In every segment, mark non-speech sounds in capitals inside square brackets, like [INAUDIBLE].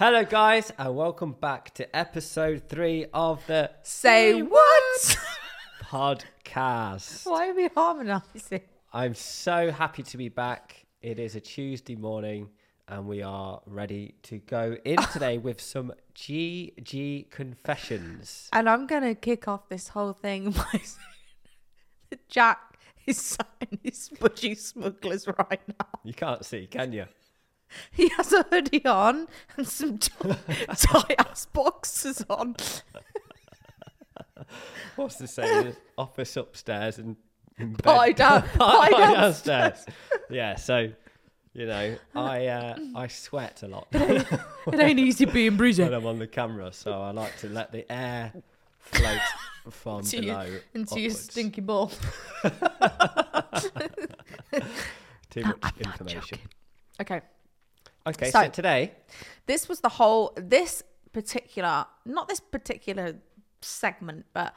Hello, guys, and welcome back to episode three of the Say Watts? [LAUGHS] podcast. Why are we harmonising? I'm so happy to be back. It is a Tuesday morning, and we are ready to go in [LAUGHS] today with some GG confessions. And I'm going to kick off this whole thing [LAUGHS] by saying that Jack is signing his budgie smugglers right now. You can't see, can you? He has a hoodie on and some [LAUGHS] tight ass boxers on. What's the saying? Office upstairs and bed Pie down- [LAUGHS] pie pie downstairs. yeah, so you know, I uh, I sweat a lot It ain't easy being when breezy. I'm on the camera, so I like to let the air float from Into below Into your stinky ball. [LAUGHS] Too much I'm information. Okay. Okay, so, So- today, this was the whole this particular not this particular segment but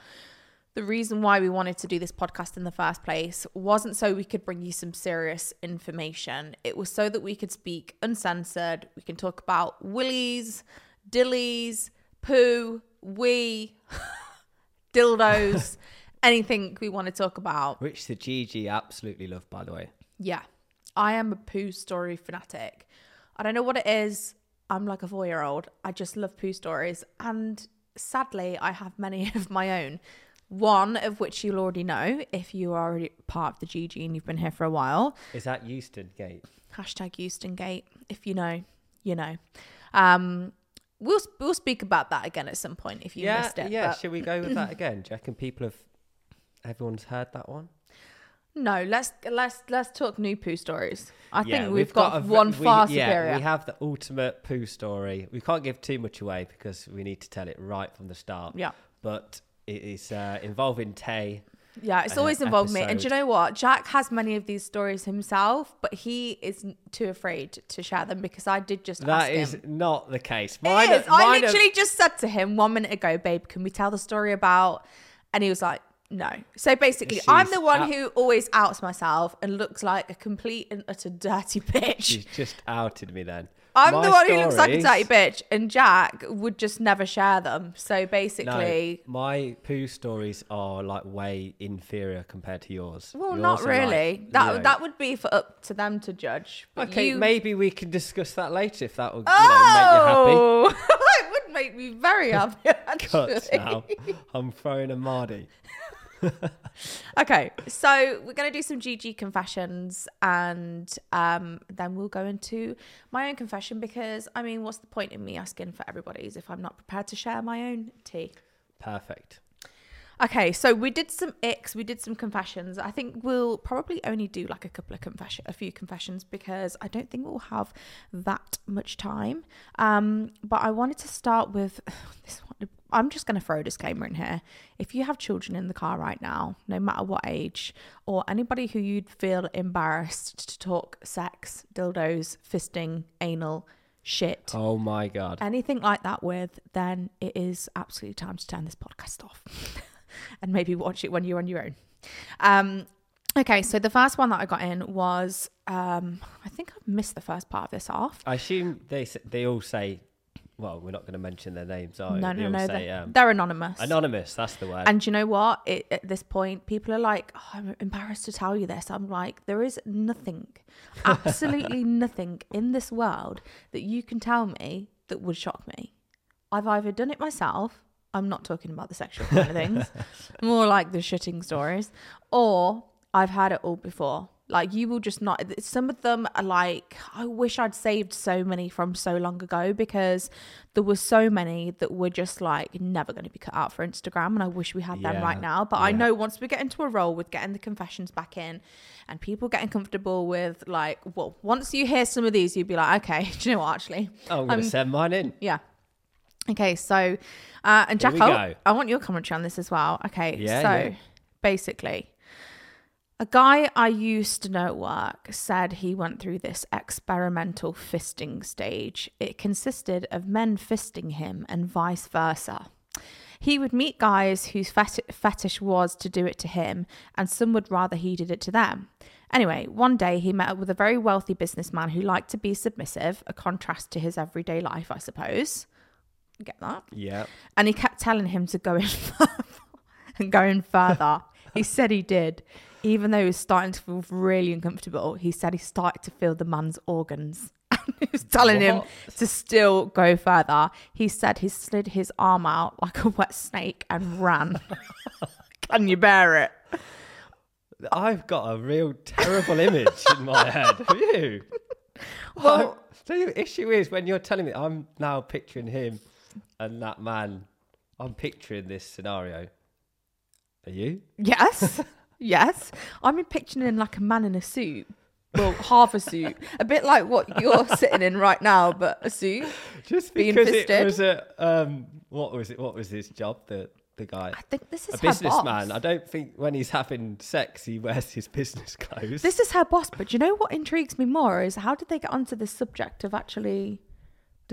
the reason why we wanted to do this podcast in the first place wasn't so we could bring you some serious information it was so that we could speak uncensored we can talk about willies dillies poo wee [LAUGHS] dildos [LAUGHS] anything we want to talk about which the GG absolutely love, by the way. yeah. I am a poo story fanatic. I don't know what it is. I'm like a four year old. I just love poo stories. And sadly, I have many [LAUGHS] of my own. One of which you'll already know if you are already part of the GG and you've been here for a while. Is that Euston Gate? Hashtag Euston Gate. If you know, you know. Um, we'll we'll speak about that again at some point if you yeah, missed it. yeah. but- Should we go with that again? Do you reckon people have? Everyone's heard that one. No, let's let's let's talk new poo stories. I Yeah, think we've, got, a v- one we- far yeah, superior. We have the ultimate poo story. We can't give too much away because we need to tell it right from the start. yeah. But it is uh, involving Tay. Yeah, it's always involved me. And do you know what? Jack has many of these stories himself, but he is too afraid to share them because I did just That is not the case. Mine is. are- I mine are- literally just said to him one minute ago, babe, can we tell the story about? And he was like, no. So basically, I'm the one out- who always outs myself and looks like a complete and utter dirty [LAUGHS] bitch. She's just outed me then. I'm My the one who looks like a dirty bitch, and Jack would just never share them. So No, basically, my poo stories are like way inferior compared to yours. well, Yours not are, like, really. that you know- that would be for up to them to judge. But Okay, you, maybe we can discuss that later if that will, you know, make you happy. Oh, [LAUGHS] it would make me very [LAUGHS] happy. Cut now. I'm throwing a Mardy. [LAUGHS] okay, so we're gonna do some GG confessions, and um, then we'll go into my own confession because I mean, what's the point in me asking for everybody's if I'm not prepared to share my own tea? Perfect. Okay, so we did some icks, we did some confessions. I think we'll probably only do like a couple of confession, a few confessions because I don't think we'll have that much time. Um, but I wanted to start with [SIGHS] this one. I'm just going to throw a disclaimer in here. If you have children in the car right now, no matter what age, or anybody who you'd feel embarrassed to talk sex, dildos, fisting, anal, shit, Oh my god. anything like that with, then it is absolutely time to turn this podcast off [LAUGHS] and maybe watch it when you're on your own. Um, okay, so the first one that I got in was um, I think I've missed the first part of this off. I assume they they all say, well, we're not going to mention their names, are we? no, no, no, say, they're, um, they're anonymous. anonymous. That's the word. And you know what? It, at this point, people are like, oh, I'm embarrassed to tell you this. I'm like, there is nothing, [LAUGHS] absolutely nothing in this world that you can tell me that would shock me. I've either done it myself. I'm not talking about the sexual kind of things, [LAUGHS] more like the shitting stories, or I've had it all before. Like you will just not. Some of them are like, I wish I'd saved so many from so long ago because there were so many that were just like never going to be cut out for Instagram, and I wish we had them Yeah, right now. But I know once we get into a role with getting the confessions back in, and people getting comfortable with like, well, once you hear some of these, you'd be like, okay, [LAUGHS] do you know what? Actually, oh, I'm to I'm- send mine in. yeah. Okay, so uh, and Here Jack, I. I want your commentary on this as well. Okay, Yeah, so yeah. basically, a guy I used to know at work said he went through this experimental fisting stage. It consisted of men fisting him and vice versa. He would meet guys whose fet- fetish was to do it to him, and some would rather he did it to them. Anyway, one day he met up with a very wealthy businessman who liked to be submissive, a contrast to his everyday life, I suppose. Get that? Yeah. And he kept telling him to go in [LAUGHS] further and go in further. he said he did. Even though he was starting to feel really uncomfortable, he said he started to feel the man's organs. [LAUGHS] And he was telling him to still go further. He said he slid his arm out like a wet snake and ran. [LAUGHS] Can you bear it? I've got a real terrible image in my head. Have you? [LAUGHS] Well- I'm- so the issue is when you're telling me, I'm now picturing him and that man. I'm picturing this scenario. Are you? Yes. Yes. I'm picturing him like a man in a suit. Well, half a suit. A bit like what you're [LAUGHS] sitting in right now, but a suit. Just Being because fisted? it was a um, what was it? What was his job? The the guy, I think this is a her businessman. I don't think when he's having sex he wears his business clothes. This is her boss, but you know what intrigues me more is how did they get onto this subject of actually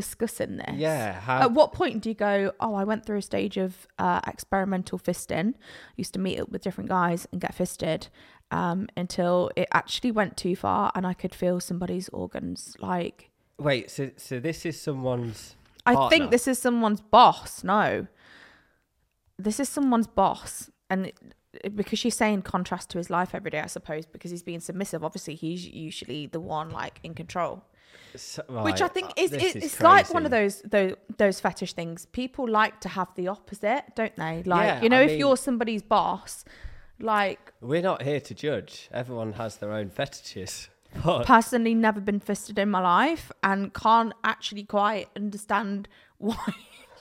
discussing this? yeah. How, At what point do you go, oh, I went through a stage of uh, experimental fisting, used to meet up with different guys and get fisted um, until it actually went too far and I could feel somebody's organs. Like, wait. So so this is someone's. I think this is someone's boss. No, this is someone's boss. And it- because she's saying contrast to his life every day, I suppose, because he's being submissive. Obviously, he's usually the one like in control. So- which I right, think uh, is, this it, it's like one of those, those those fetish things. People like to have the opposite, don't they? Like Yeah, you know, I if mean- you're somebody's boss, like We're not here to judge. Everyone has their own fetishes. [LAUGHS] But personally never been fisted in my life and can't actually quite understand [LAUGHS] why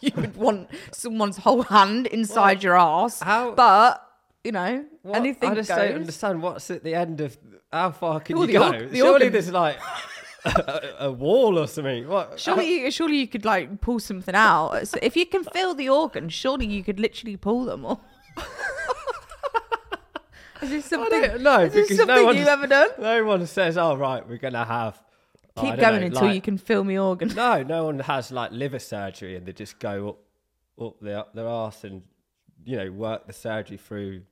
you would want someone's whole hand inside your ass. how- But you know, what, anything I just goes. don't understand what's at the end of. How far can Well, you go? org- the Surely organ- there's like a, [LAUGHS] a wall or something. What? Surely, you, [LAUGHS] surely you could like pull something out. So if you can feel the organs, surely you could literally pull them all. [LAUGHS] is this something? don't is this because something no one, you've ever done? no one says, "Oh right, we're gonna have." oh, Keep going know, until like- you can feel me organ. No, no one has like liver surgery and they just go up, up their their arse and you know work the surgery through.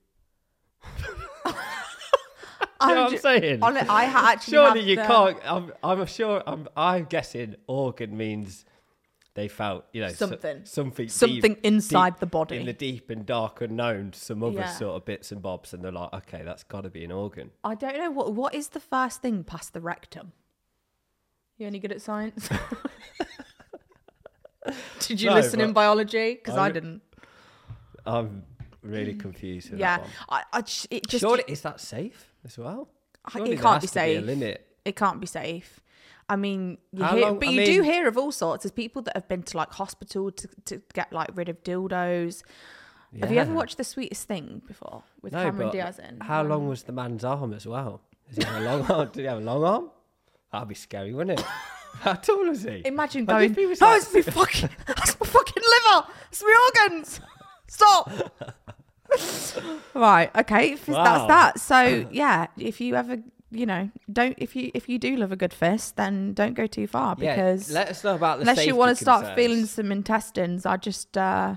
You know what I'm saying? I actually Surely you the- can't. I'm, I'm sure. I'm, I'm guessing organ means they felt you know so- Something. something, something deep, inside deep the body. in the deep and dark unknown. Some other Yeah. sort of bits and bobs, and they're like, okay, that's got to be an organ. I don't know what what is the first thing past the rectum. You any good at science? [LAUGHS] Did you No, listen in biology? Because I I- didn't. I'm really mm. confused with Yeah, that one. I, I just, it just Surely is that safe as well? Surely it there can't has be to a safe. limit. it can't be safe. I mean, you How hear, long- but I you do mean- hear of all sorts. There's people that have been to like hospital to, to get like rid of dildos. Have you ever Yeah. watched The Sweetest Thing before with No, Cameron but Diaz in? How long was the man's arm as well? Does he have a long [LAUGHS] arm? Did he have a long arm? That'd be scary, wouldn't it? [LAUGHS] How tall is he? Imagine going. if he was no, like- it's me fucking. [LAUGHS] That's my fucking liver. It's my organs. Stop. Right. Okay. If Wow. That's that. So [CLEARS THROAT] yeah, if you ever, you know, don't if you if you do love a good fist, then don't go too far Yeah, because let us know about the unless you want to start concerns. feeling some intestines, I just uh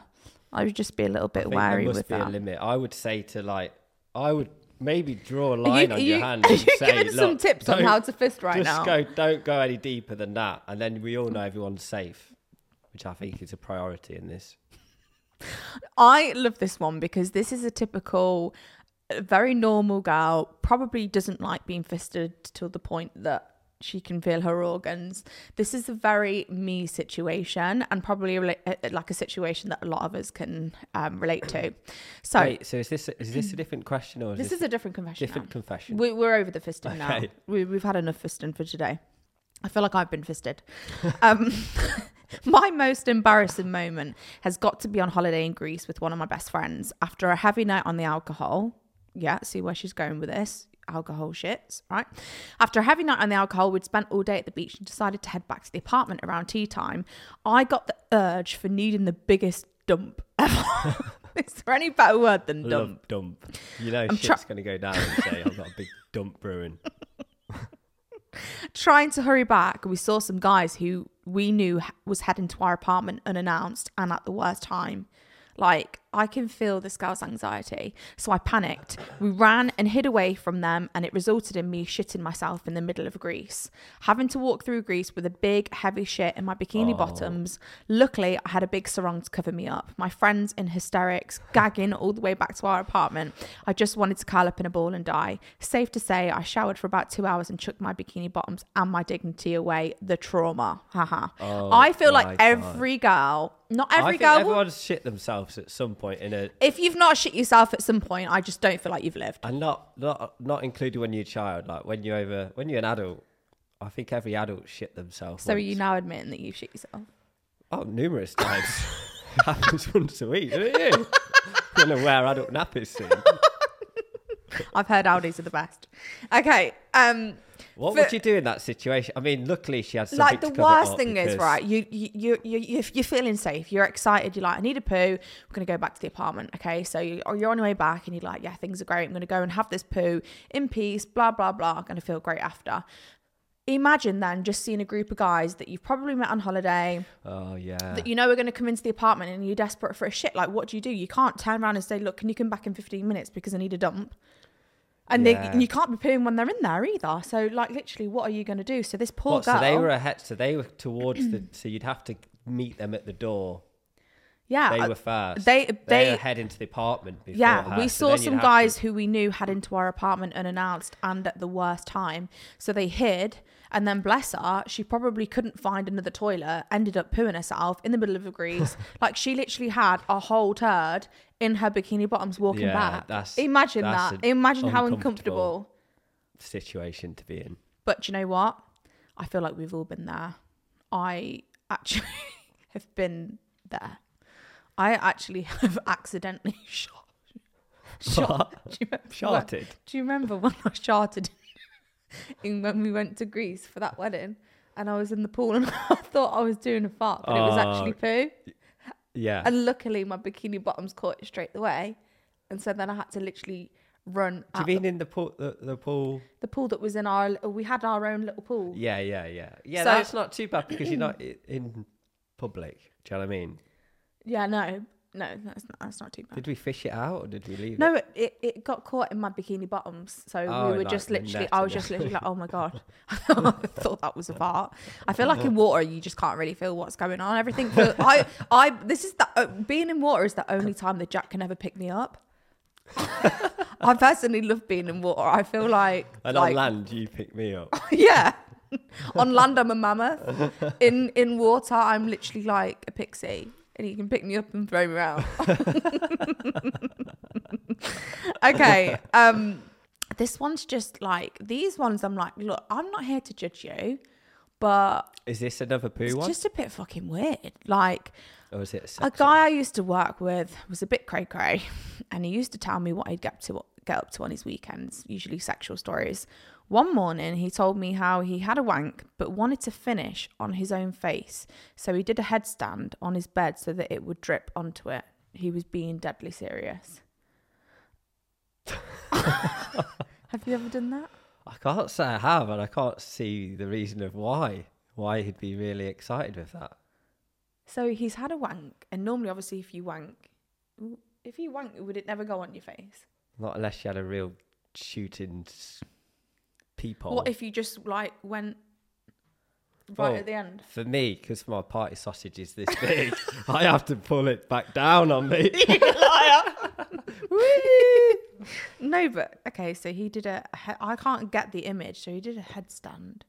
I would just be a little I bit there wary must with be a that. limit. I would say to like, I would maybe draw a Are you, line on you, your hand [LAUGHS] are and you say, giving some tips on how to fist right just now? go, don't go any deeper than that, and then we all know everyone's safe, which I think is a priority in this. I love this one because this is a typical, very normal girl. Probably doesn't like being fisted to the point that she can feel her organs. This is a very me situation, and probably a, like a situation that a lot of us can um, relate to. So Wait, so is this is this a different question or is this this, is a different confession. different now. confession? We, we're over the fisting now. Okay. We, we've had enough fisting for today. I feel like I've been fisted. um, [LAUGHS] [LAUGHS] my most embarrassing moment has got to be on holiday in Greece with one of my best friends after a heavy night on the alcohol. Yeah, see where she's going with this. Alcohol shits, right? After a heavy night on the alcohol, we'd spent all day at the beach and decided to head back to the apartment around tea time. I got the urge for needing the biggest dump [LAUGHS] ever. Is there any better word than dump? Love dump. You know, I'm shit's try- going to go down and say, I've got a big dump brewing. [LAUGHS] trying to hurry back, we saw some guys who we knew was heading to our apartment unannounced and at the worst time. Like, I can feel this girl's anxiety. So I panicked. We ran and hid away from them, and it resulted in me shitting myself in the middle of Greece. Having to walk through Greece with a big, heavy shit in my bikini oh. bottoms. Luckily, I had a big sarong to cover me up. My friends in hysterics, gagging all the way back to our apartment. I just wanted to curl up in a ball and die. Safe to say, I showered for about two hours and chucked my bikini bottoms and my dignity away. The trauma. Haha. Oh, I feel like God. every girl, not I every think girl, will- everyone's shit themselves at some point in a, if you've not shit yourself at some point, I just don't feel like you've lived. and not not not included when you're a child. Like when you're over, when you're an adult, I think every adult shit themselves. So are you now admitting that you've shit yourself? Oh, numerous times. [LAUGHS] happens once a week, doesn't it? You? [LAUGHS] Gonna wear adult nappies soon. [LAUGHS] I've heard Aldi's are the best. Okay. Um What would you do in that situation? I mean, luckily she had something like the worst thing is right you you you you you- you're feeling safe you're excited you're like i need a poo we're going to go back to the apartment okay so you, or you're on your way back and you're like yeah things are great i'm going to go and have this poo in peace blah blah blah i'm going to feel great after imagine then just seeing a group of guys that you've probably met on holiday Oh yeah. that you know are going to come into the apartment and you're desperate for a shit like what do you do you can't turn around and say look can you come back in 15 minutes because i need a dump and they, Yeah. and you can't be pooing when they're in there either. So, like, literally, what are you going to do? So, this poor What, girl. so they were ahead. So they were towards the. [CLEARS THROAT] So you'd have to meet them at the door. yeah, They uh, were first. they- they they- were heading to the apartment. Before Yeah, her, we saw some guys to- who we knew had into our apartment unannounced and at the worst time. So they hid, and then bless her, she probably couldn't find another toilet, ended up pooing herself in the middle of a Greece. [LAUGHS] like she literally had a whole turd in her bikini bottoms walking Yeah, back. that's- Imagine that's that. Imagine how uncomfortable- situation to be in. But you know what? I feel like we've all been there. I actually [LAUGHS] have been there. I actually have [LAUGHS] accidentally shot. shot. Do you remember, Sharted. Do you remember when I charted [LAUGHS] in when we went to Greece for that wedding? And I was in the pool [LAUGHS] and I thought I was doing a fart, but it was actually uh, poo. Yeah. And luckily, my bikini bottoms caught it straight away. And so then I had to literally run Do you mean in the pool? The, the pool? the pool that was in our. We had our own little pool. Yeah, yeah, yeah, yeah. So- that's not too bad because you're not in public. Do you know what I mean? Yeah, no, no, that's not, that's not too bad. Did we fish it out or did we leave it? No, it, it, it got caught in my bikini bottoms. So Oh, we were like just literally, I was just literally like, [LAUGHS] oh my God. [LAUGHS] I thought that was a [LAUGHS] fart. I feel like in water, you just can't really feel what's going on. Everything, feel, I, I, this is the, uh, being in water is the only time that Jack can ever pick me up. I personally love being in water. I feel like, And like on land, you pick me up. yeah. on land, I'm a mammoth. In in water, I'm literally like a pixie, and you can pick me up and throw me out. okay. Um, this one's just like these ones. I'm like, look, I'm not here to judge you, but Is this another poo it's one? just a bit fucking weird. Like or is it a a guy I used to work with was a bit cray cray, and he used to tell me what he'd get to get up to on his weekends, usually sexual stories. One morning, he told me how he had a wank but wanted to finish on his own face, so he did a headstand on his bed so that it would drip onto it. He was being deadly serious. [LAUGHS] have you ever done that? I can't say I have, and I can't see the reason of why. Why he'd be really excited with that. So he's had a wank, and normally, obviously, if you wank, if you wank, would it never go on your face? Not unless you had a real shooting peephole. What if you just like went right Oh. at the end? For me, because my party sausage is this big, [LAUGHS] I have to pull it back down on me. [LAUGHS] liar. [LAUGHS] No, but okay. So he did a. he- I can't get the image. So he did a headstand.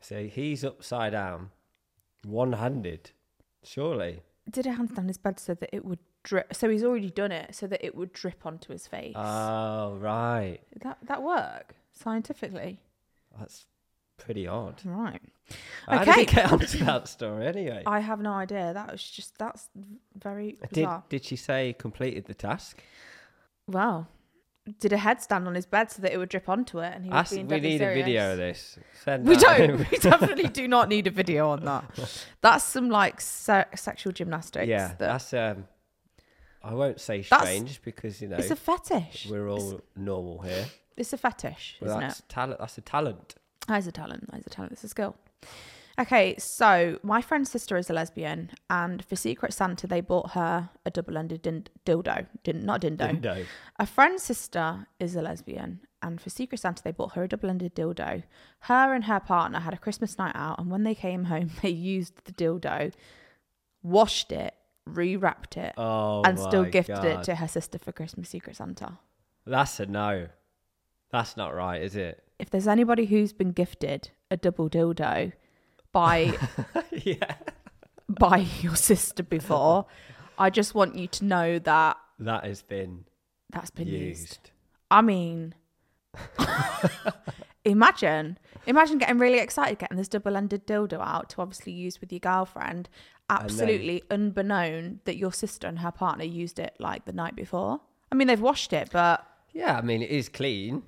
so he's upside down, one handed, surely. Did a handstand his bed so that it would drip. So he's already done it so that it would drip onto his face. Oh, right. That that work scientifically? That's pretty odd. Right. How Okay. did he get onto that story anyway? I have no idea. That was just that's very Did, bizarre. did she say completed the task? Wow. Did a headstand on his bed so that it would drip onto it, and he was Ask, being we need serious. a video of this. Send We don't. we definitely do not need a video on that. [LAUGHS] That's some like se- sexual gymnastics. yeah, that- that's um. I won't say That's- strange because you know it's a fetish. we're It's, all normal here. It's a fetish, But isn't that's it? talent. That's a talent. That is a talent. That is a talent. It's a skill. Okay, so my friend's sister is a lesbian, and for Secret Santa, they bought her a double-ended din- dildo. Din- not dindo. No. A friend's sister is a lesbian, and for Secret Santa, they bought her a double-ended dildo. Her and her partner had a Christmas night out, and when they came home, [LAUGHS] they used the dildo, washed it, rewrapped it, Oh, and still gifted it to her sister for Christmas Secret Santa. That's a no. That's not right, is it? If there's anybody who's been gifted a double dildo by [LAUGHS] yeah. by your sister before, I just want you to know that That has been that's been used. used. I mean, [LAUGHS] imagine, imagine getting really excited getting this double-ended dildo out to obviously use with your girlfriend, absolutely unbeknown that your sister and her partner used it like the night before. I mean, they've washed it, but Yeah, I mean, it is clean.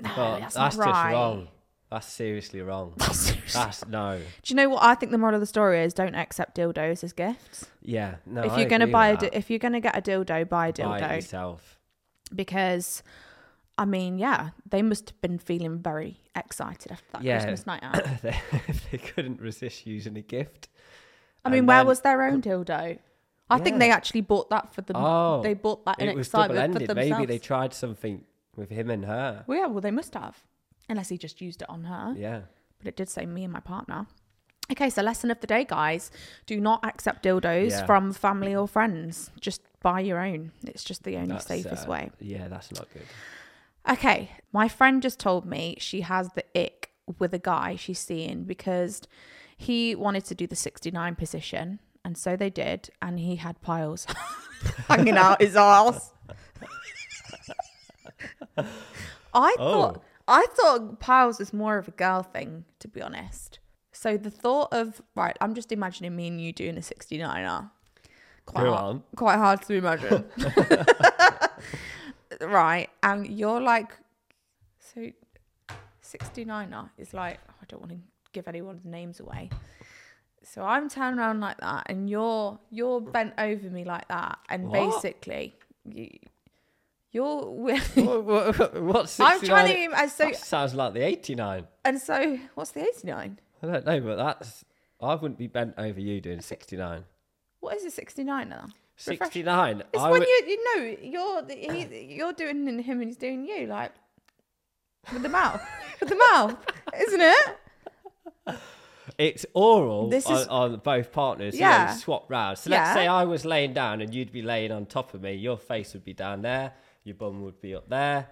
But that's that's, not just right. wrong. That's seriously wrong. [LAUGHS] That's no. do you know what I think the moral of the story is? Don't accept dildos as gifts. Yeah, no. if I you're gonna buy a, di- if you're gonna get a dildo, buy a Buy it dildo yourself. because. I mean, yeah, they must have been feeling very excited after that Yeah. Christmas night out. [COUGHS] they, [LAUGHS] they couldn't resist using a gift. I mean, And where then- was their own dildo? I think they actually bought that for them. Oh, they bought that in it was double excitement for themselves. Maybe they tried something with him and her. well, yeah, well, they must have, unless he just used it on her. Yeah. But it did say me and my partner. Okay, so lesson of the day, guys: do not accept dildos Yeah. from family or friends. Just buy your own. It's just the only That's, safest uh, way. Yeah, that's not good. Okay, my friend just told me she has the ick with a guy she's seeing because he wanted to do the 69 position, and so they did, and he had piles [LAUGHS] hanging out his ass. [LAUGHS] I thought Oh. I thought piles was more of a girl thing, to be honest. So the thought of right, I'm just imagining me and you doing a 69er. Quite Go hard, on. quite hard to imagine. [LAUGHS] [LAUGHS] right, and you're like, so 69er is like, oh, I don't want to give anyone's names away. So I'm turning around like that, and you're you're bent over me like that, and What? basically, you, you're. with- [LAUGHS] what, what, what's I'm trying to. So That sounds like the 89. and so, what's the 89? I don't know, but that's. I wouldn't be bent over you doing 69. What is a 69 now? Refresh- 69. It's I when would- you you know you're he, [COUGHS] you're doing him and he's doing you like with the mouth [LAUGHS] with the mouth, isn't it? It's oral This on, is- on both partners. Yeah. You know, swap round. So Yeah. let's say I was laying down and you'd be laying on top of me. Your face would be down there. Your bum would be up there.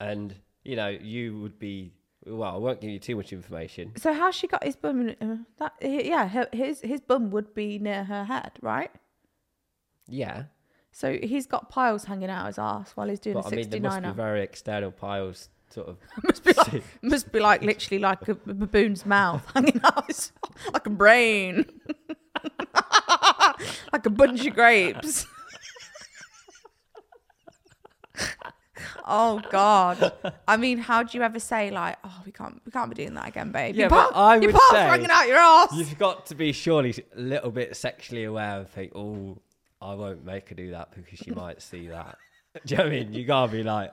And, you know, you would be. Well, I won't give you too much information. So how she got his bum? Uh, that yeah, her, his his bum would be near her head, right? Yeah. So he's got piles hanging out his ass while he's doing But a I mean, there must be 69er. very external piles, sort of. [LAUGHS] must be like [LAUGHS] must be like literally like a baboon's mouth [LAUGHS] hanging out his, like a brain, like a bunch of grapes. Oh God! I mean, how do you ever say like, "Oh, we can't, we can't be doing that again, babe"? Yeah, your but part- I would say hanging out your ass. You've got to be surely a little bit sexually aware and think, oh, I won't make her do that because she might see that. [LAUGHS] Do you know what I mean? You gotta be like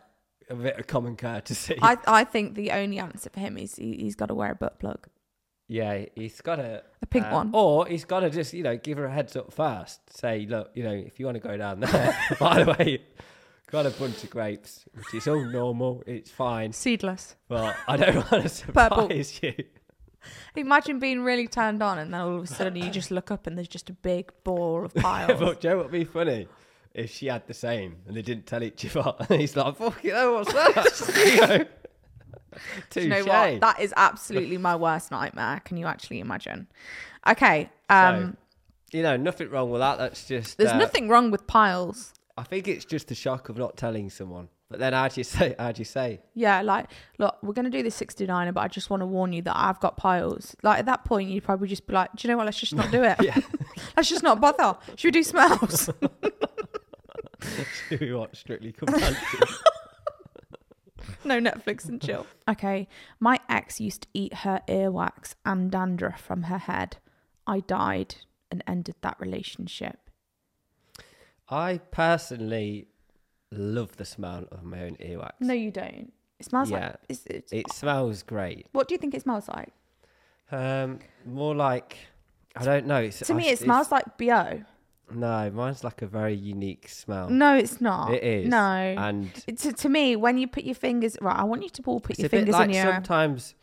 a bit of common courtesy. I I think the only answer for him is he, he's got to wear a butt plug, yeah, he's got to a pink um, one. or he's got to just you know give her a heads up first. Say, look, you know, if you want to go down there, [LAUGHS] by the way, got a bunch of grapes, which is all normal. It's fine, Seedless. but I don't [LAUGHS] want to Purple. surprise you. Imagine being really turned on and then all of a sudden you just look up and there's just a big ball of [LAUGHS] piles. but Joe, what'd be funny if she had the same and they didn't tell each other. [LAUGHS] And he's like, "Fuck you know what's that?" you know, Do you know what? That is absolutely my worst nightmare. Can you actually imagine? Okay. Um, you know, nothing wrong with that. That's just. there's uh, nothing wrong with piles. I think it's just the shock of not telling someone. But then, how'd you [LAUGHS] say? How'd you say? Yeah, like, look, we're going to do this 69er, but I just want to warn you that I've got piles. Like, at that point, you'd probably just be like, do you know what? Let's just not do it. [LAUGHS] Yeah. [LAUGHS] Let's just not bother. Should we do smells? Should we watch Strictly Come no Netflix and chill. Okay. My ex used to eat her earwax and dandruff from her head. I died and ended that relationship. I personally love the smell of my own earwax. No, you don't. It smells Yeah. like. It's, it's, It smells great. what do you think it smells like? Um, more like I don't know. It's, To I- me, it smells like bo. No, mine's like a very unique smell. No, it's not. It is. No. and It- to, to me, when you put your fingers right, I want you to all put your fingers like in your. sometimes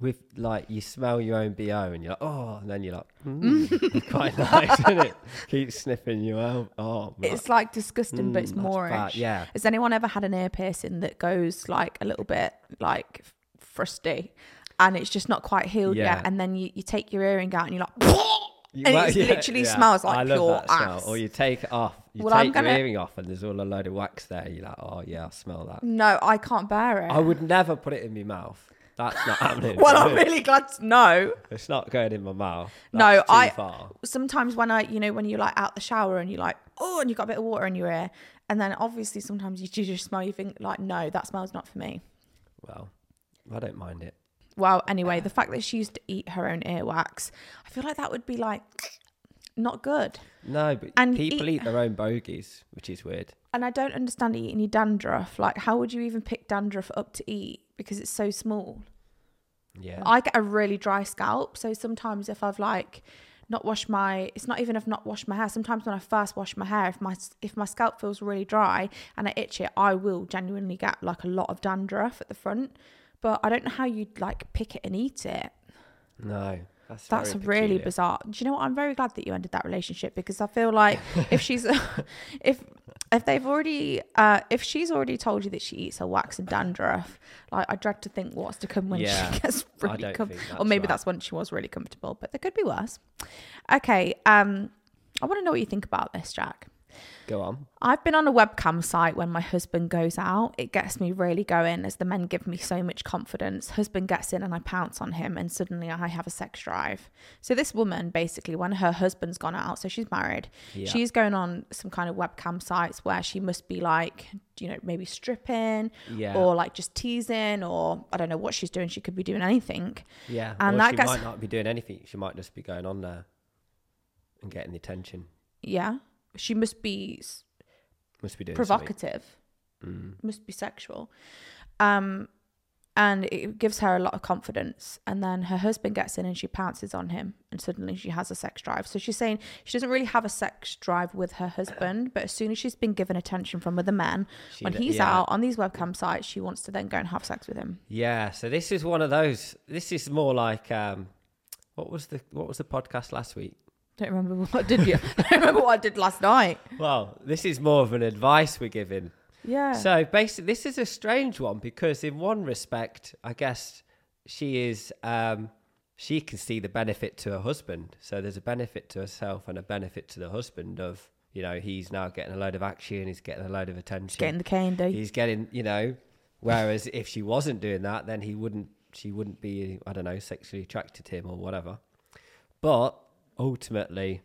with like you smell your own bo and you're like, oh, and then you're like, [LAUGHS] mm, quite [LAUGHS] nice, isn't it? Keep sniffing your own. Oh, It's like disgusting, but it's mm, moreish. Yeah, Has anyone ever had an ear piercing that goes like a little bit like frosty, and it's just not quite healed Yeah. yet? And then you, you take your earring out and you're like, [LAUGHS] And well, it yeah, literally yeah. smells like I pure ass. Or you take it off. You Well, I'm take gonna- your earring off, and there's all a load of wax there. You're like, oh yeah, I smell that. no, I can't bear it. I would never put it in my mouth. That's not happening. [LAUGHS] well, I'm really glad to know. It's not going in my mouth. No, That's too I- Far. Sometimes when I, you know, when you're like out the shower and you're like, oh, and you've got a bit of water in your ear, and then obviously sometimes you [LAUGHS] ju- just smell, you think like, no, that smells not for me. Well, I don't mind it. Well, anyway, the fact that she used to eat her own earwax, I feel like that would be like not good. No, but And people eat- eat their own bogies, which is weird. And I don't understand eating your dandruff. Like, how would you even pick dandruff up to eat because it's so small? Yeah. I get a really dry scalp, so sometimes if I've like not washed my, it's not even if not washed my hair. Sometimes when I first wash my hair, if my if my scalp feels really dry and I itch it, I will genuinely get like a lot of dandruff at the front. But I don't know how you'd like pick it and eat it. no. That's That's really bizarre. Do you know what? I'm very glad that you ended that relationship because I feel like if she's [LAUGHS] [LAUGHS] if if they've already uh if she's already told you that she eats her wax and dandruff, like I dread to think what's to come when Yeah, she [LAUGHS] gets really comfortable. Or maybe right. that's when she was really comfortable, but there could be worse. Okay, um I want to know what you think about this, Jack. Go on. I've been on a webcam site when my husband goes out. It gets me really going as the men give me so much confidence. Husband gets in and I pounce on him, and suddenly I have a sex drive. So, this woman basically, when her husband's gone out, so she's married, Yeah. she's going on some kind of webcam sites where she must be like, you know, maybe stripping Yeah. or like just teasing, or I don't know what she's doing. She could be doing anything. Yeah. and or that she gets- might not be doing anything. She might just be going on there and getting the attention. Yeah. She must be Must be provocative. Mm. must be sexual. Um, and it gives her a lot of confidence. And then her husband gets in and she pounces on him, and suddenly she has a sex drive. So she's saying she doesn't really have a sex drive with her husband, but as soon as she's been given attention from other men, She when he's yeah. out on these webcam sites, she wants to then go and have sex with him. Yeah. So this is one of those. This is more like um, what was the what was the podcast last week? Don't remember what did you? [LAUGHS] I don't remember what I did last night. Well, this is more of an advice we're giving. Yeah. So basically, this is a strange one because, in one respect, I guess she is um, she can see the benefit to her husband. So there's a benefit to herself and a benefit to the husband of you know he's now getting a load of action, he's getting a load of attention, Getting the cane, do he's getting you know. Whereas if she wasn't doing that, then he wouldn't. She wouldn't be I don't know sexually attracted to him or whatever. But ultimately,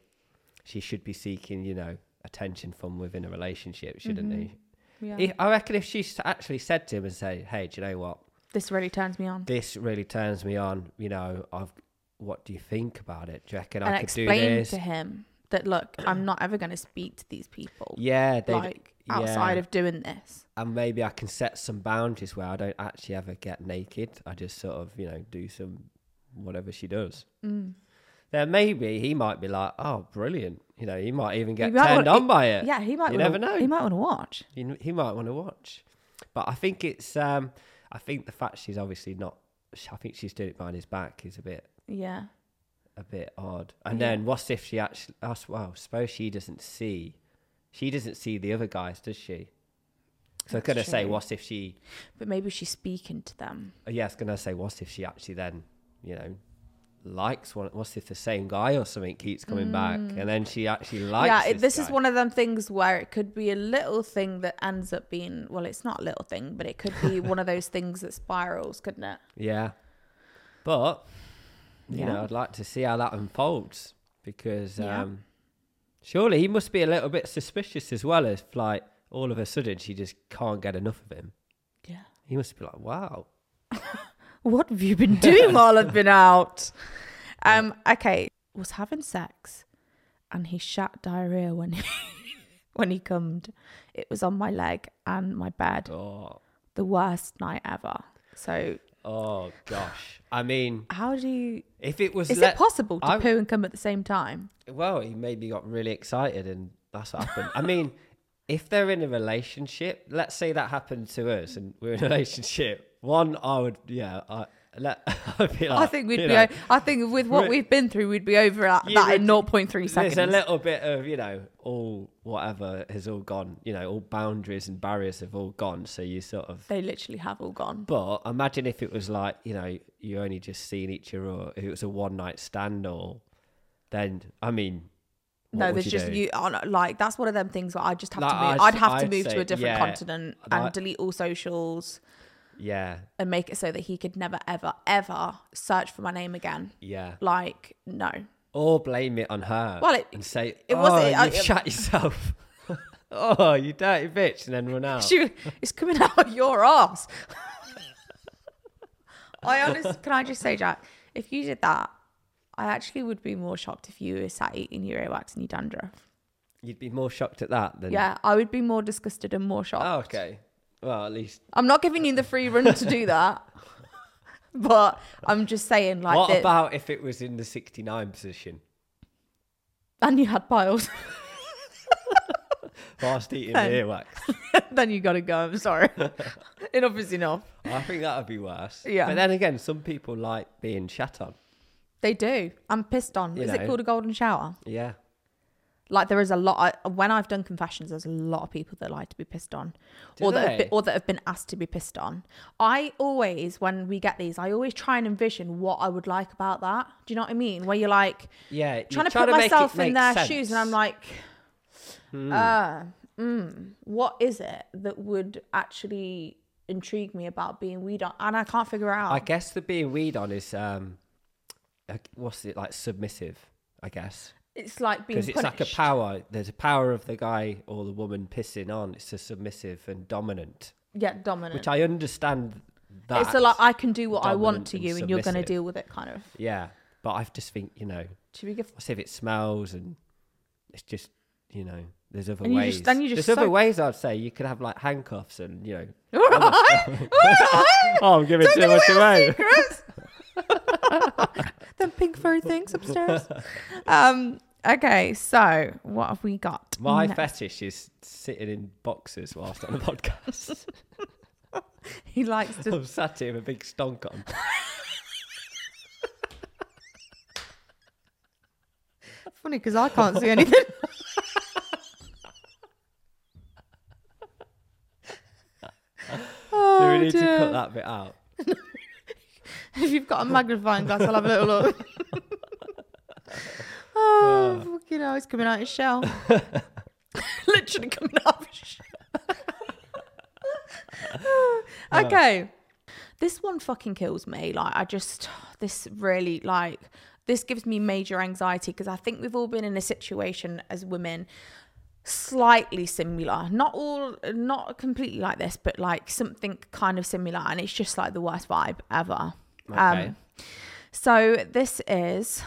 she should be seeking you know attention from within a relationship, shouldn't he? Yeah. If- I reckon if she actually said to him and say, "Hey, do you know what? This really turns me on. This really turns me on. You know, I've. What do you think about it? Do you reckon and I could do explain this? to him that look, I'm not ever going to speak to these people. Yeah, they like outside yeah. of doing this. and maybe I can set some boundaries where I don't actually ever get naked. I just sort of, you know, do some whatever she does. Mm. Then maybe he might be like, "Oh, brilliant!" You know, he might even get might turned wanna- on by it. Yeah, he might. You wanna, never know. He might want to watch. he, he might want to watch. But I think it's, um, I think the fact she's obviously not, I think she's doing it behind his back is a bit, Yeah. a bit odd. And Yeah. then what if she actually, oh, well, suppose she doesn't see, she doesn't see the other guys, does she? So I was That's gonna say, what if she? But maybe she's speaking to them. uh, Yeah, I was gonna say, what if she actually then, you know, likes one? What if the same guy or something keeps coming back, and then she actually likes? yeah, it, this this is one of them things where it could be a little thing that ends up being well, it's not a little thing, but it could be one of those [LAUGHS] things that spirals, couldn't it? Yeah. But you Yeah. know, I'd like to see how that unfolds because Yeah. um surely he must be a little bit suspicious as well if like all of a sudden she just can't get enough of him. Yeah. He must be like, Wow. [LAUGHS] What have you been doing while I've been out? Um. Okay. Was having sex, and he shat diarrhea when he [LAUGHS] when he cummed. It was on my leg and my bed. Oh The worst night ever. So Oh gosh. I mean, How do you? if it was Is let- it possible to I- poo and come at the same time? Well, he maybe got really excited, and that's what happened. I mean, if they're in a relationship, let's say that happened to us, and we're in a [LAUGHS] relationship. One, I would, yeah, I let. [LAUGHS] Like, I think we'd be. know, o- I think with what we've been through, we'd be over at that in 0.3 seconds. There's a little bit of, you know, all whatever has all gone. You know, all boundaries and barriers have all gone. So you sort of. They literally have all gone. But imagine if it was like, you know, you only just seen each other, or if it was a one night stand, or then, I mean. what no, there's you just do? you. Oh, On, like that's one of them things where I just have Like, to move. I'd- I'd, have to I'd move to a different yeah, continent and delete all socials Yeah, and make it so that he could never, ever, ever search for my name again. yeah. Like no. Or blame it on her. Well, it- and say, it oh, wasn't- you I- shut yourself. [LAUGHS] oh, you dirty bitch, and then run [LAUGHS] out. She, it's coming out of your ass. I honestly, can I just say, Jack, if you did that, I actually would be more shocked if you were sat eating your earwax and your dandruff. You'd be more shocked at that than. Yeah, I would be more disgusted and more shocked. Oh, okay. Well, at least. I'm not giving you the free run to do [LAUGHS] that, but I'm just saying, like, what that- about if it was in the 69 position and you had piles, [LAUGHS] Fast eating Then- earwax? [LAUGHS] then you got to go. I'm sorry. enough is enough. I think that would be worse. Yeah. But then again, some people like being shat on. They do. I'm pissed on. You Is it know. called a golden shower? Yeah. Like there is a lot. I, when I've done confessions, there's a lot of people that like to be pissed on, Do or that have been, or that have been asked to be pissed on. I always, when we get these, I always try and envision what I would like about that. Do you know what I mean? Where you're like Yeah. you're trying to put it myself in their sense. shoes, and I'm like, Hmm. uh, mm, what is it that would actually intrigue me about being weed on? And I can't figure out. I guess the being weed on is, um, what's it like, submissive, I guess. It's like being because it's like a power. There's a power of the guy or the woman pissing on. It's a submissive and dominant, Yeah, dominant. which I understand. That it's a like I can do what I want to you, and you're going to deal with it. Kind of. yeah, but I just think you know, Should we give? what's if it smells and it's just you know, there's other And you ways. just- then you just there's other ways. I'd say you could have like handcuffs and you know. [LAUGHS] All right, all right. [LAUGHS] Oh, I'm giving too Don't much give away away. our secrets. [LAUGHS] Them pink furry things upstairs. Um. Okay, so what have we got? My next? fetish is sitting in boxes whilst on a podcast. [LAUGHS] He likes to. I'm sat here with a big stonk on. Funny because I can't see anything. [LAUGHS] Oh, we need to cut that bit out. [LAUGHS] If you've got a magnifying glass, I'll have a little look. Fucking hell, he's coming out his shell. [LAUGHS] [LAUGHS] Literally coming out of his shell. [LAUGHS] okay. This one fucking kills me. Like, I just, this really, like, this gives me major anxiety because I think we've all been in a situation as women slightly similar not all not completely like this but like something kind of similar and it's just like the worst vibe ever Okay. um so this is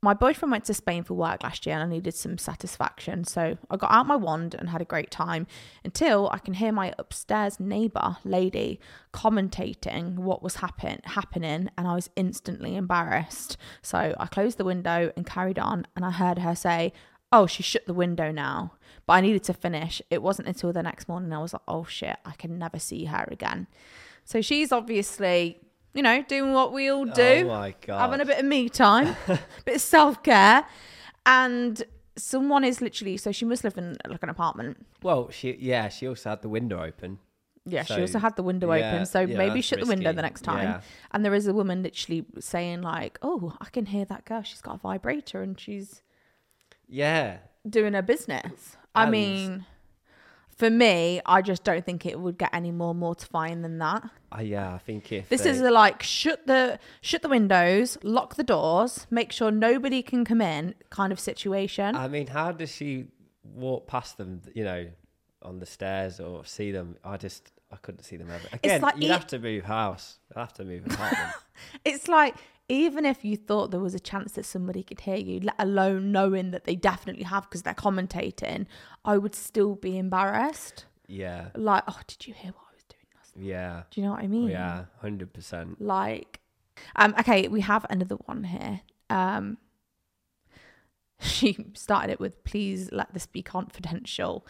my boyfriend went to Spain for work last year and I needed some satisfaction. So I got out my wand and had a great time until I can hear my upstairs neighbor lady commentating what was happen- happening and I was instantly embarrassed. So I closed the window and carried on and I heard her say, "Oh, she shut the window now." But I needed to finish. It wasn't until the next morning I was like, "Oh shit, I can never see her again." So she's obviously, you know, doing what we all do Oh my god. having a bit of me time, a [LAUGHS] bit of self care, and someone is literally so she must live in like an apartment. Well, she yeah, she also had the window open. Yeah, she also had the window yeah, open, so yeah, maybe shut the window the next time. Yeah. And there is a woman literally saying like, "Oh, I can hear that girl. She's got a vibrator and she's Yeah. doing her business." I And- mean, for me, I just don't think it would get any more mortifying than that. Uh, yeah, I think if This they- is a, like shut the shut the windows, lock the doors, make sure nobody can come in kind of situation. I mean, how does she walk past them, you know, on the stairs or see them? I just I couldn't see them ever. Again, like you'd have to move house. You'd have to move apartment. [LAUGHS] It's like even if you thought there was a chance that somebody could hear you, let alone knowing that they definitely have because they're commentating, I would still be embarrassed. yeah. Like, oh, did you hear what I was doing last Yeah. Do you know what I mean? Yeah. Hundred percent. Like, um, okay, we have another one here. Um, [LAUGHS] she started it with, "Please let this be confidential."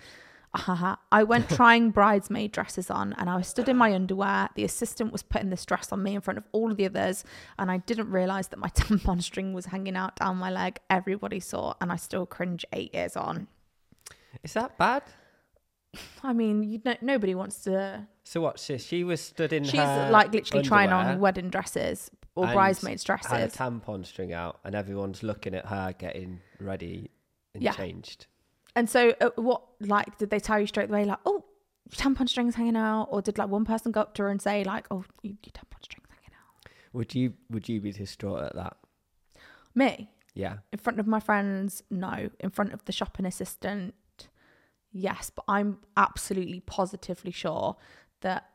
Uh-huh. I went [LAUGHS] trying bridesmaid dresses on, and I was stood in my underwear. The assistant was putting this dress on me in front of all of the others, and I didn't realize that my [LAUGHS] tampon string was hanging out down my leg. Everybody saw, and I still cringe eight years on. Is that bad? I mean, you know, nobody wants to. So what? She, she was stood in. She's like literally trying on wedding dresses or bridesmaids Had a dresses. tampon string out, and everyone's looking at her getting ready and Yeah. changed. And so, uh, what like did they tell you straight away, like, oh, tampon strings hanging out, or did like one person go up to her and say, like, oh, your tampon strings hanging out? Would you? Would you be distraught at that? Me Yeah. in front of my friends, no. In front of the shopping assistant, yes. But I'm absolutely positively sure that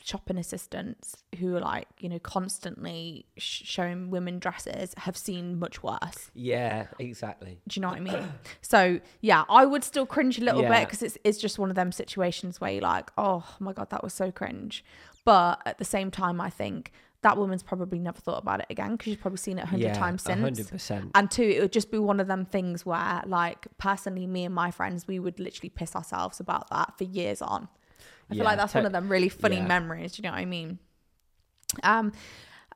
shopping assistants who are like you know constantly sh- showing women dresses have seen much worse. Yeah. Exactly. Do you know what I mean? [CLEARS THROAT] So yeah, I would still cringe a little bit because it's it's just one of them situations where you're like, oh my god, that was so cringe. But at the same time, I think that woman's probably never thought about it again because she's probably seen it a hundred yeah, times since. hundred percent. And two, it would just be one of them things where, like, personally, me and my friends, we would literally piss ourselves about that for years on. I feel like that's one of them really funny yeah. memories. Do you know what I mean? Um,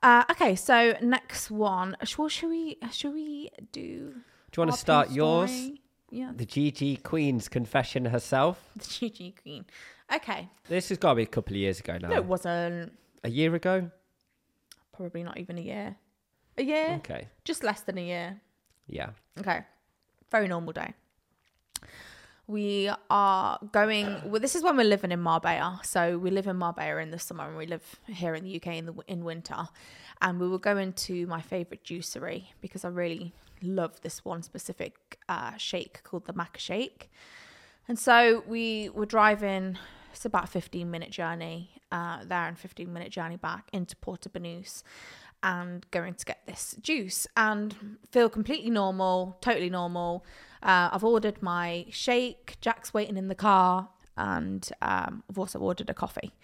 uh, okay, so next one. Sh- Well, should we? Should we do? Do you want to start yours? story? Yeah, The GG Queen's confession herself. the GG Queen. Okay, This has got to be a couple of years ago now. no, it wasn't. A year ago. Probably not even a year. A year, Okay. just less than a year. Yeah. Okay. Very normal day. We are going. Well, this is when we're living in Marbella. So we live in Marbella in the summer, and we live here in the UK in the in winter. And we were going to my favorite juicery because I really love this one specific uh, shake called the Maca Shake. And so we were driving. It's about a 15 minute journey uh, there and 15 minute journey back into Porto Banús and going to get this juice and feel completely normal, totally normal. Uh, I've ordered my shake. Jack's waiting in the car, and um, I've also ordered a coffee.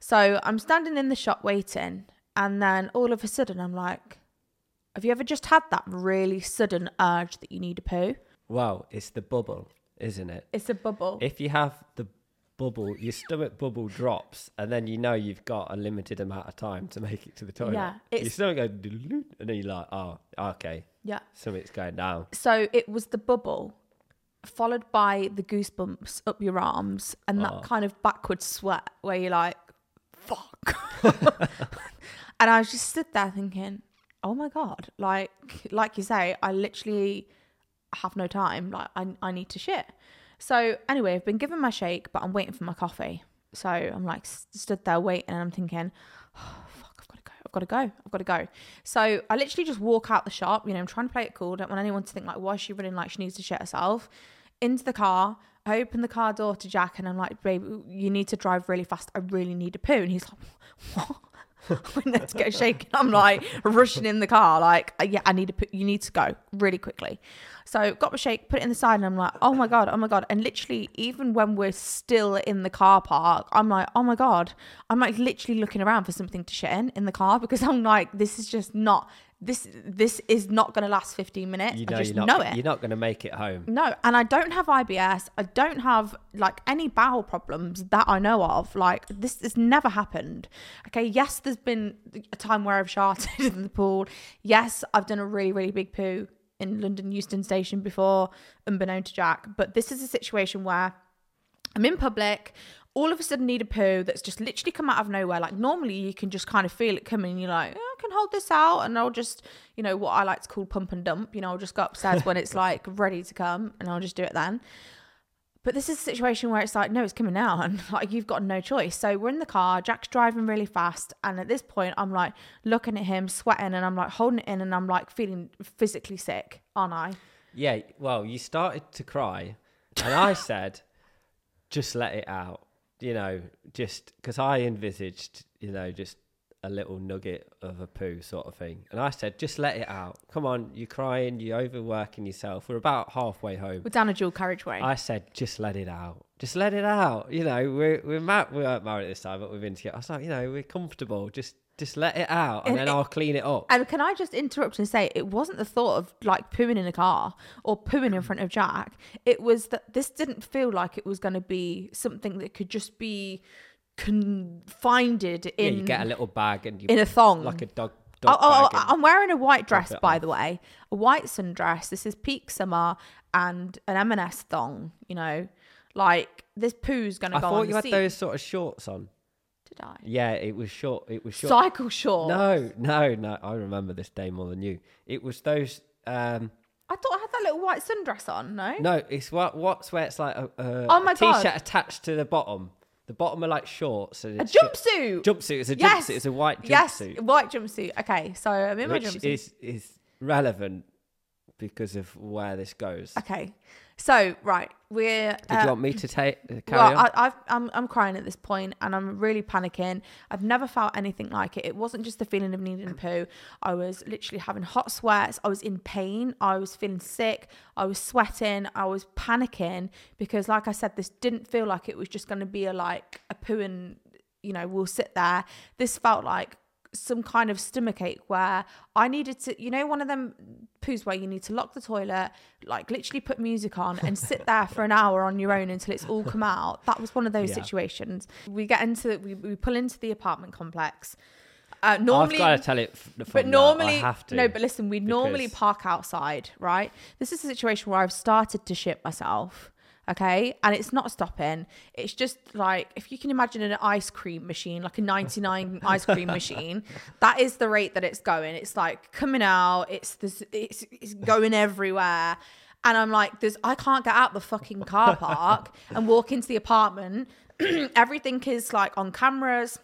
So I'm standing in the shop waiting, and then all of a sudden I'm like, "Have you ever just had that really sudden urge that you need a poo?" Well, it's the bubble, isn't it? It's a bubble. If you have the bubble, your stomach bubble drops, and then you know you've got a limited amount of time to make it to the toilet. Yeah, your stomach goes, and then you're like, oh, okay, yeah. something's going down. So it was the bubble, followed by the goosebumps up your arms, and that Oh. kind of backward sweat where you're like, "Fuck," [LAUGHS] [LAUGHS] and I was just stood there thinking, "Oh my god!" Like, like you say, I literally have no time. Like, I I need to shit. So anyway, I've been given my shake, but I'm waiting for my coffee. So I'm like stood there waiting, and I'm thinking, oh, [SIGHS] fuck, I've got to go. I've got to go. I've got to go. So I literally just walk out the shop. You know, I'm trying to play it cool. Don't want anyone to think like, why is she running like she needs to shit herself? Into the car. I open the car door to Jack, and I'm like, babe, you need to drive really fast. I really need a poo. And he's like, [LAUGHS] what? Let's get shaken. I'm like rushing in the car, like, uh, yeah, I need to put, you need to go really quickly. So got my shake, put it in the side, and I'm like, oh my god, oh my god. And literally, even when we're still in the car park, I'm like, oh my god, I'm like literally looking around for something to shit in in the car because I'm like, this is just not this. This is not going to last 15 minutes. You know, I just not, know it. you're not going to make it home. No, and I don't have IBS. I don't have like any bowel problems that I know of. Like this has never happened. Okay, yes, there's been a time where I've sharted [LAUGHS] in the pool. Yes, I've done a really, really big poo in London Euston Station before, unbeknown to Jack. But this is a situation where I'm in public, all of a sudden need a poo that's just literally come out of nowhere. Like normally you can just kind of feel it coming. You're like, oh, I can hold this out, and I'll just, you know, what I like to call pump and dump. You know, I'll just go upstairs when it's [LAUGHS] like ready to come, and I'll just do it then. But this is a situation where it's like, no, it's coming out, [LAUGHS] and like you've got no choice. So we're in the car, Jack's driving really fast, and at this point, I'm like looking at him, sweating, and I'm like holding it in, and I'm like feeling physically sick, aren't I? Yeah, well, you started to cry, and I [LAUGHS] said, just let it out. You know, just because I envisaged, you know, just a little nugget of a poo sort of thing. And I said, just let it out. Come on, you're crying, you're overworking yourself. We're about halfway home. We're down a dual carriageway. I said, just let it out. Just let it out. You know, we're we're ma- we weren't married at this time, but we've been together. I was like, you know, we're comfortable. Just just let it out, and, And then it- I'll clean it up. and can I just interrupt and say it wasn't the thought of like pooing in a car or pooing in front of Jack. It was that this didn't feel like it was going to be something that could just be confined yeah, in you get a little bag and you in a thong. like a dog. Oh, dog oh, oh, I'm wearing a white dress, by off. the way, a white sundress. This is peak summer and an M&S thong. You know, like this poo's gonna I go I thought you had seat. those sort of shorts on. Did I? Yeah, it was short. It was short. Cycle shorts. No, no, no. I remember this day more than you. It was those. um I thought I had that little white sundress on. No. No, it's what what's where it's like a, a, Oh my a t-shirt God. attached to the bottom. The bottom are like shorts. And A it's ju- jumpsuit. Jumpsuit. It's a Yes. jumpsuit. It's a white Yes, jumpsuit, white jumpsuit. Okay, so I'm in my which jumpsuit. is is relevant because of where this goes. Okay, so right, we're. Did uh, you want me to take uh, carry well, on? I, I've, I'm I'm crying at this point, and I'm really panicking. I've never felt anything like it. It wasn't just the feeling of needing a poo. I was literally having hot sweats. I was in pain. I was feeling sick. I was sweating. I was panicking because, like I said, this didn't feel like it was just going to be a like a poo and you know we'll sit there. This felt like some kind of stomach ache where I needed to, you know, one of them poos where you need to lock the toilet, like literally put music on and sit there for an hour on your own until it's all come out. That was one of those Yeah. situations. We get into, we, we pull into the apartment complex. Uh, normally, I've got to tell it. But normally, I have to. no, but listen, we normally park outside, right? This is a situation where I've started to shit myself, okay? And it's not stopping. It's just like, if you can imagine an ice cream machine, like a 99 [LAUGHS] ice cream machine, that is the rate that it's going. It's like coming out, it's this, it's, it's going everywhere. And I'm like, there's, I can't get out the fucking car [LAUGHS] park and walk into the apartment. [CLEARS THROAT] Everything is like on cameras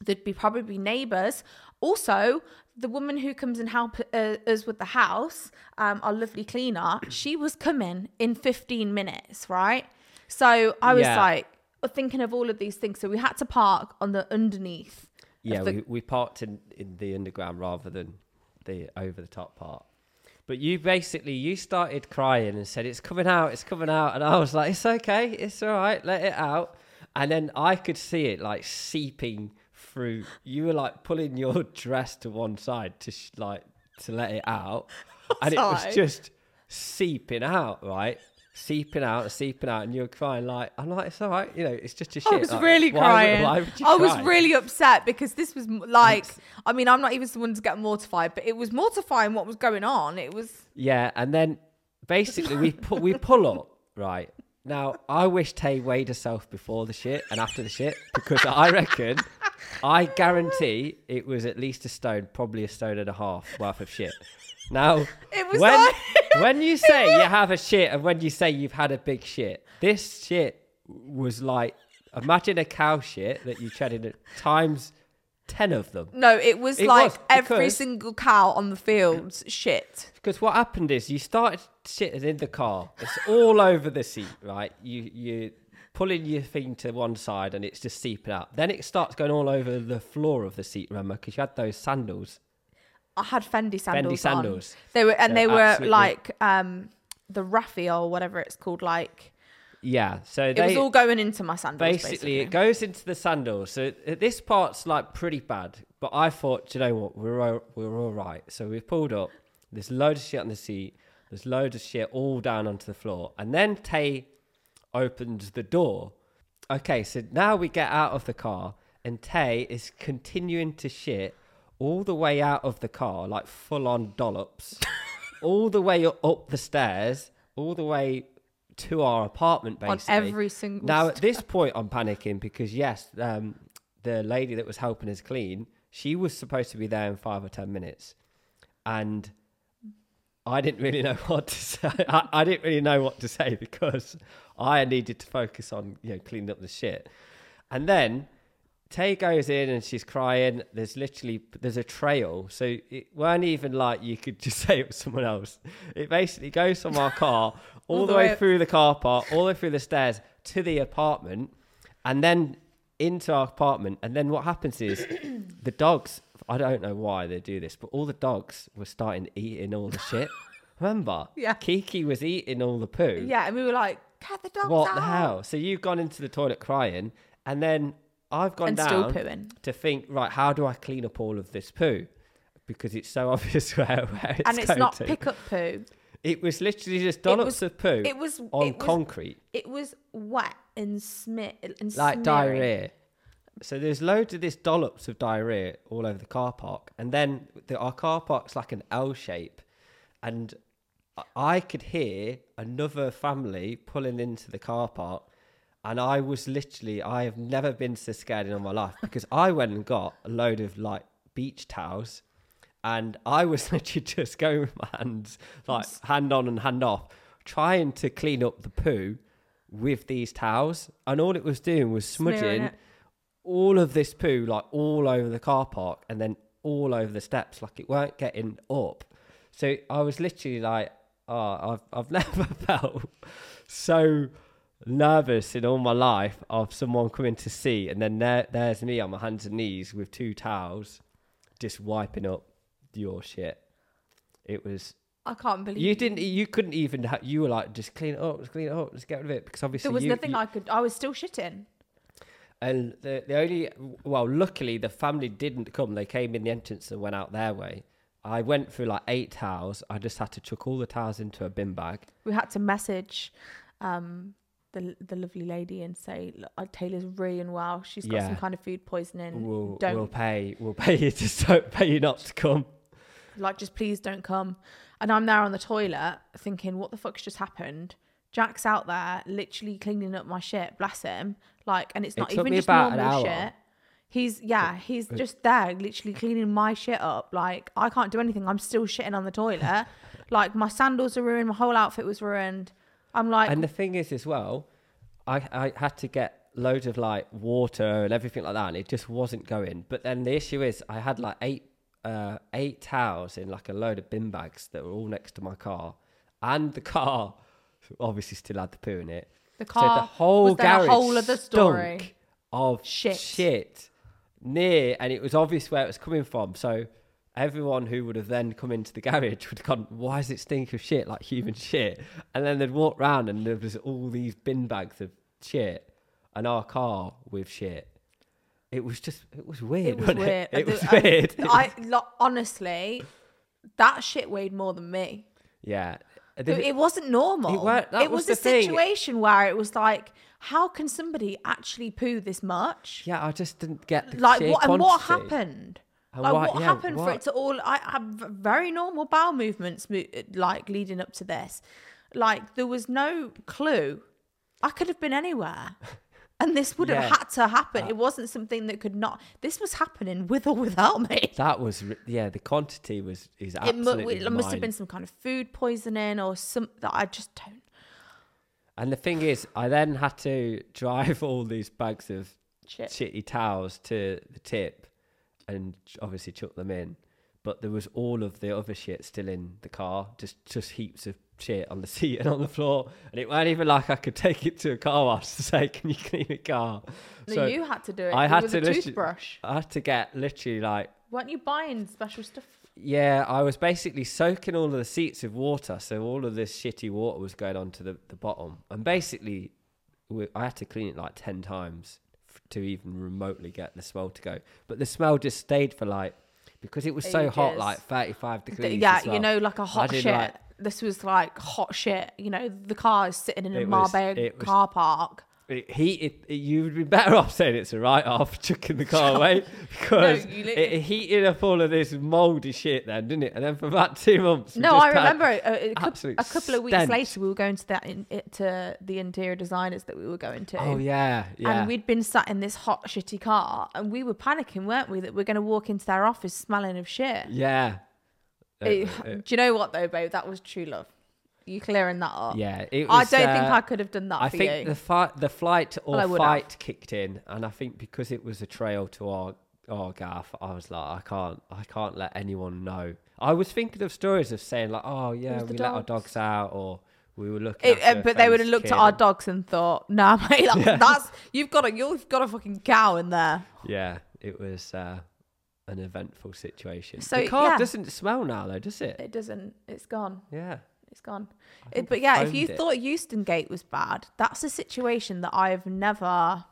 there'd be probably neighbors. Also, the woman who comes and help uh, us with the house, um, our lovely cleaner, she was coming in 15 minutes, right? So I was Yeah. like thinking of all of these things. So we had to park on the underneath. Yeah, the- we, we parked in, in the underground rather than the over the top part. But you basically you started crying and said it's coming out, it's coming out, and I was like, it's okay, it's all right, let it out. And then I could see it like seeping through. You were like pulling your [LAUGHS] dress to one side to sh- like to let it out, [LAUGHS] and it was just seeping out, right? Seeping out, seeping out, and you were crying like, I'm like, it's all right, you know, it's just a shit. I was like, really why crying. why I was really upset because this was like, I mean, I'm not even someone to get mortified, but it was mortifying what was going on. It was, Yeah, and then basically we [LAUGHS] pu- we pull up right now. I wish Tay weighed herself before the shit and after the shit because I reckon, I guarantee it was at least a stone, probably a stone and a half worth of shit. Now, [LAUGHS] when like- [LAUGHS] when you say you have a shit and when you say you've had a big shit, this shit was like imagine a cow shit that you in times ten of them. no, it was It like was, every single cow on the fields shit. Because what happened is you started shitting in the car. It's all over the seat, right? You you pulling your thing to one side and it's just seeping out. Then it starts going all over the floor of the seat, remember? Because you had those sandals. I had Fendi sandals. on. sandals. They were, and They're they were like um the Raffia or whatever it's called. Like Yeah. So it they was all going into my sandals. basically, Basically, it goes into the sandals. So uh, this part's like pretty bad. But I thought, "Do you know what? We're all, we're all right. So we pulled up. There's loads of shit on the seat. There's loads of shit all down onto the floor. And then Tay opens the door. Okay, so now we get out of the car, and Tay is continuing to shit all the way out of the car, like full on dollops, [LAUGHS] all the way up the stairs, all the way to our apartment, on basically. every single. Now, at this point, I'm panicking because, yes, um, the lady that was helping us clean, she was supposed to be there in five or 10 minutes. And I didn't really know [LAUGHS] what to say. I, I didn't really know what to say because I needed to focus on, you know, cleaning up the shit. And then Tay goes in and she's crying. There's literally there's a trail, so it weren't even like you could [LAUGHS] just say it was someone else. It basically goes from our car [LAUGHS] all, the way, through the car park, all the way through the stairs to the apartment, and then into our apartment, and then what happens is [COUGHS] the dogs. I don't know why they do this, but all the dogs were starting eating all the shit. [LAUGHS] Remember? Yeah. Kiki was eating all the poo. Yeah, and we were like, "Get the dogs What out!" the hell? So you've gone into the toilet crying, and then I've gone And down still pooing. to think, right, how do I clean up all of this poo? Because it's so [LAUGHS] obvious where, where it's and it's going not to. pick up poo. It was literally just dollops was- of poo It was on it was, concrete, It was wet and smit and like smeary. diarrhea. So there's loads of this dollops of diarrhea all over the car park, and then the, our car park's like an L shape, and I- could hear another family pulling into the car park, and I was literally I have never been so scared in all my life because I went and got a load of like beach towels, and I was [LAUGHS] literally just going with my hands like hand on and hand off, trying to clean up the poo with these towels, and all it was doing was smudging. All of this poo like all over the car park and then all over the steps like it weren't getting up so i was literally like oh i've, I've [LAUGHS] never felt so nervous in all my life of someone coming to see and then there, there's me on my hands and knees with two towels just wiping up your shit it was I can't believe you didn't you couldn't even ha- you were like just clean it up just clean it up just get rid of it because obviously There was you, nothing you- I could. I was still shitting. And the, the only, well, luckily the family didn't come. They came in the entrance and went out their way. I went through like eight towels. I just had to chuck all the towels into a bin bag. We had to message um, the the lovely lady and say, Look, uh, Taylor's really unwell. She's got Yeah. some kind of food poisoning. We'll, don't we'll pay. We'll pay you to so, [LAUGHS] pay you not to come. like just please don't come and i'm there on the toilet thinking what the fuck's just happened jack's out there literally cleaning up my shit bless him. Like and it's It not took even just normal shit. He's yeah he's just there literally cleaning my shit up. Like i can't do anything. I'm still shitting on the toilet. [LAUGHS] Like my sandals are ruined. My whole outfit was ruined. I'm like And the thing is, as well, I I had to get loads of like water and everything like that, and it just wasn't going. But then the issue is, I had like eight uh, eight towels in like a load of bin bags that were all next to my car, and the car obviously still had the poo in it. the So car the whole was garage a whole other story of Shit. shit near, and it was obvious where it was coming from. So everyone who would have then come into the garage would have gone, "Why does it stink of shit like human shit?" And then they'd walk round, and there was all these bin bags of shit, and our car with shit. It was just, it was weird. it was weird It, it The- was weird. [LAUGHS] i lo- honestly that shit weighed more than me yeah. It, wasn't normal. It that it was was, a thing. situation where it was like, how can somebody actually poo this much? yeah, I just didn't get the like what and what happened? And like what- what, yeah, happened for it to all? I have very normal bowel movements, like leading up to this. Like there was no clue. I could have been anywhere, [LAUGHS] and this would have Yeah. had to happen. Uh, it wasn't something that could not. This was happening with or without me. [LAUGHS] That was, yeah, the quantity was is It, mu- absolutely. it must have been some kind of food poisoning or some that I just don't. And the thing is, I then had to drive all these bags of Shit. shitty towels to the tip and obviously chuck them in. But there was all of the other shit still in the car, just just heaps of shit on the [LAUGHS] seat and on the floor. And it weren't even like I could take it to a car wash to [LAUGHS] say, "Can you clean the car?" No, So you had to do it I had with to a toothbrush. I had to get literally like Weren't you buying special stuff? Yeah, I was basically soaking all of the seats with water, so all of this shitty water was going onto the, the bottom, and basically, we, I had to clean it like ten times f- to even remotely get the smell to go. But the smell just stayed for like because it was so hot, like thirty-five degrees. yeah, well. you know, like a hot shit. like- this was like hot shit. You know, the car is sitting in a It was- Marbella it was- car park. It heated. It, you would be better off saying it's a write-off, [LAUGHS] chucking the car [LAUGHS] away because you it, literally- it heated up all of this mouldy shit, then didn't it? And then for about two months, we No, just I had remember uh, a, a, coup- absolute a couple of weeks stench. later we were going to that in, it, to the interior designers that we were going to. Oh yeah, yeah. And we'd been sat in this hot, shitty car, and we were panicking, weren't we, that we're going to walk into their office smelling of shit. yeah. It- do you know what though, babe? That was true love. You clearing that up? Yeah, it I don't think uh, I could have done that I for think you. the fight, the flight or Well, would have. fight kicked in, and I think because it was a trail to our our gaff, I was like, I can't, I can't let anyone know. I was thinking of stories of saying like, oh yeah, was we let our dogs. dogs out, or We were looking. It, uh, but they would have looked kid at our dogs and thought, "Nah, [LAUGHS] mate, that's, that's you've got a you've got a fucking cow in there." Yeah, it was uh, an eventful situation. So, the car yeah. doesn't smell now, though, does it? It doesn't. It's gone. Yeah. It's gone. It, but I yeah, if you it. thought Euston Gate was bad, that's a situation that I've never.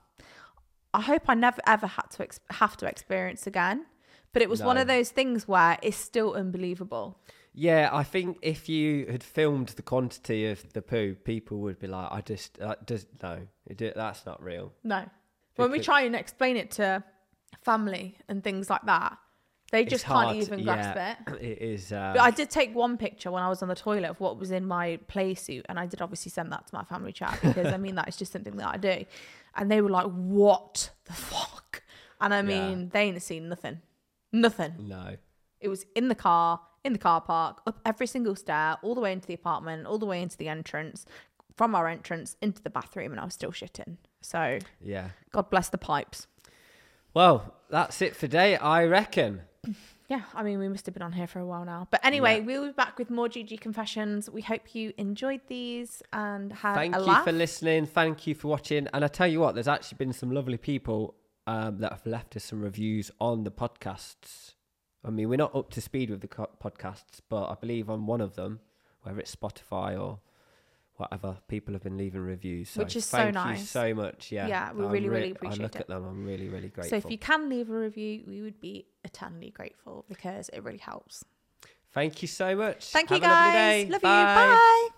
I hope I never ever had to ex- have to experience again. But it was one of those things where it's still unbelievable. Yeah, I think if you had filmed the quantity of the poo, people would be like, "I just, that does no, it, that's not real." No. When we try and explain it to family and things like that, they just hard, can't even grasp yeah. it. [CLEARS THROAT] It is. Uh, But I did take one picture when I was on the toilet of what was in my play suit, and I did obviously send that to my family chat because I mean that is just something that I do, and they were like, "What the fuck?" And I Yeah. mean, they ain't seen nothing, nothing. no. It was in the car, in the car park, up every single stair, all the way into the apartment, all the way into the entrance, from our entrance into the bathroom, and I was still shitting. So Yeah. God bless the pipes. Well, that's it for today, I reckon. Yeah, I mean, we must have been on here for a while now. But anyway, Yeah. we'll be back with more GG confessions. We hope you enjoyed these and had Thank a you laugh. for listening. Thank you for watching. And I tell you what, there's actually been some lovely people um, that have left us some reviews on the podcasts. I mean, we're not up to speed with the co- podcasts, but I believe on one of them, whether it's Spotify or whatever, people have been leaving reviews. So Which is so thank you nice. so much. Yeah, Yeah, we I'm really, re- really I appreciate look it. at them. I'm really, really grateful. so if you can leave a review, we would be eternally grateful because it really helps. Thank you so much. Thank Have you guys. Love Bye. you. Bye.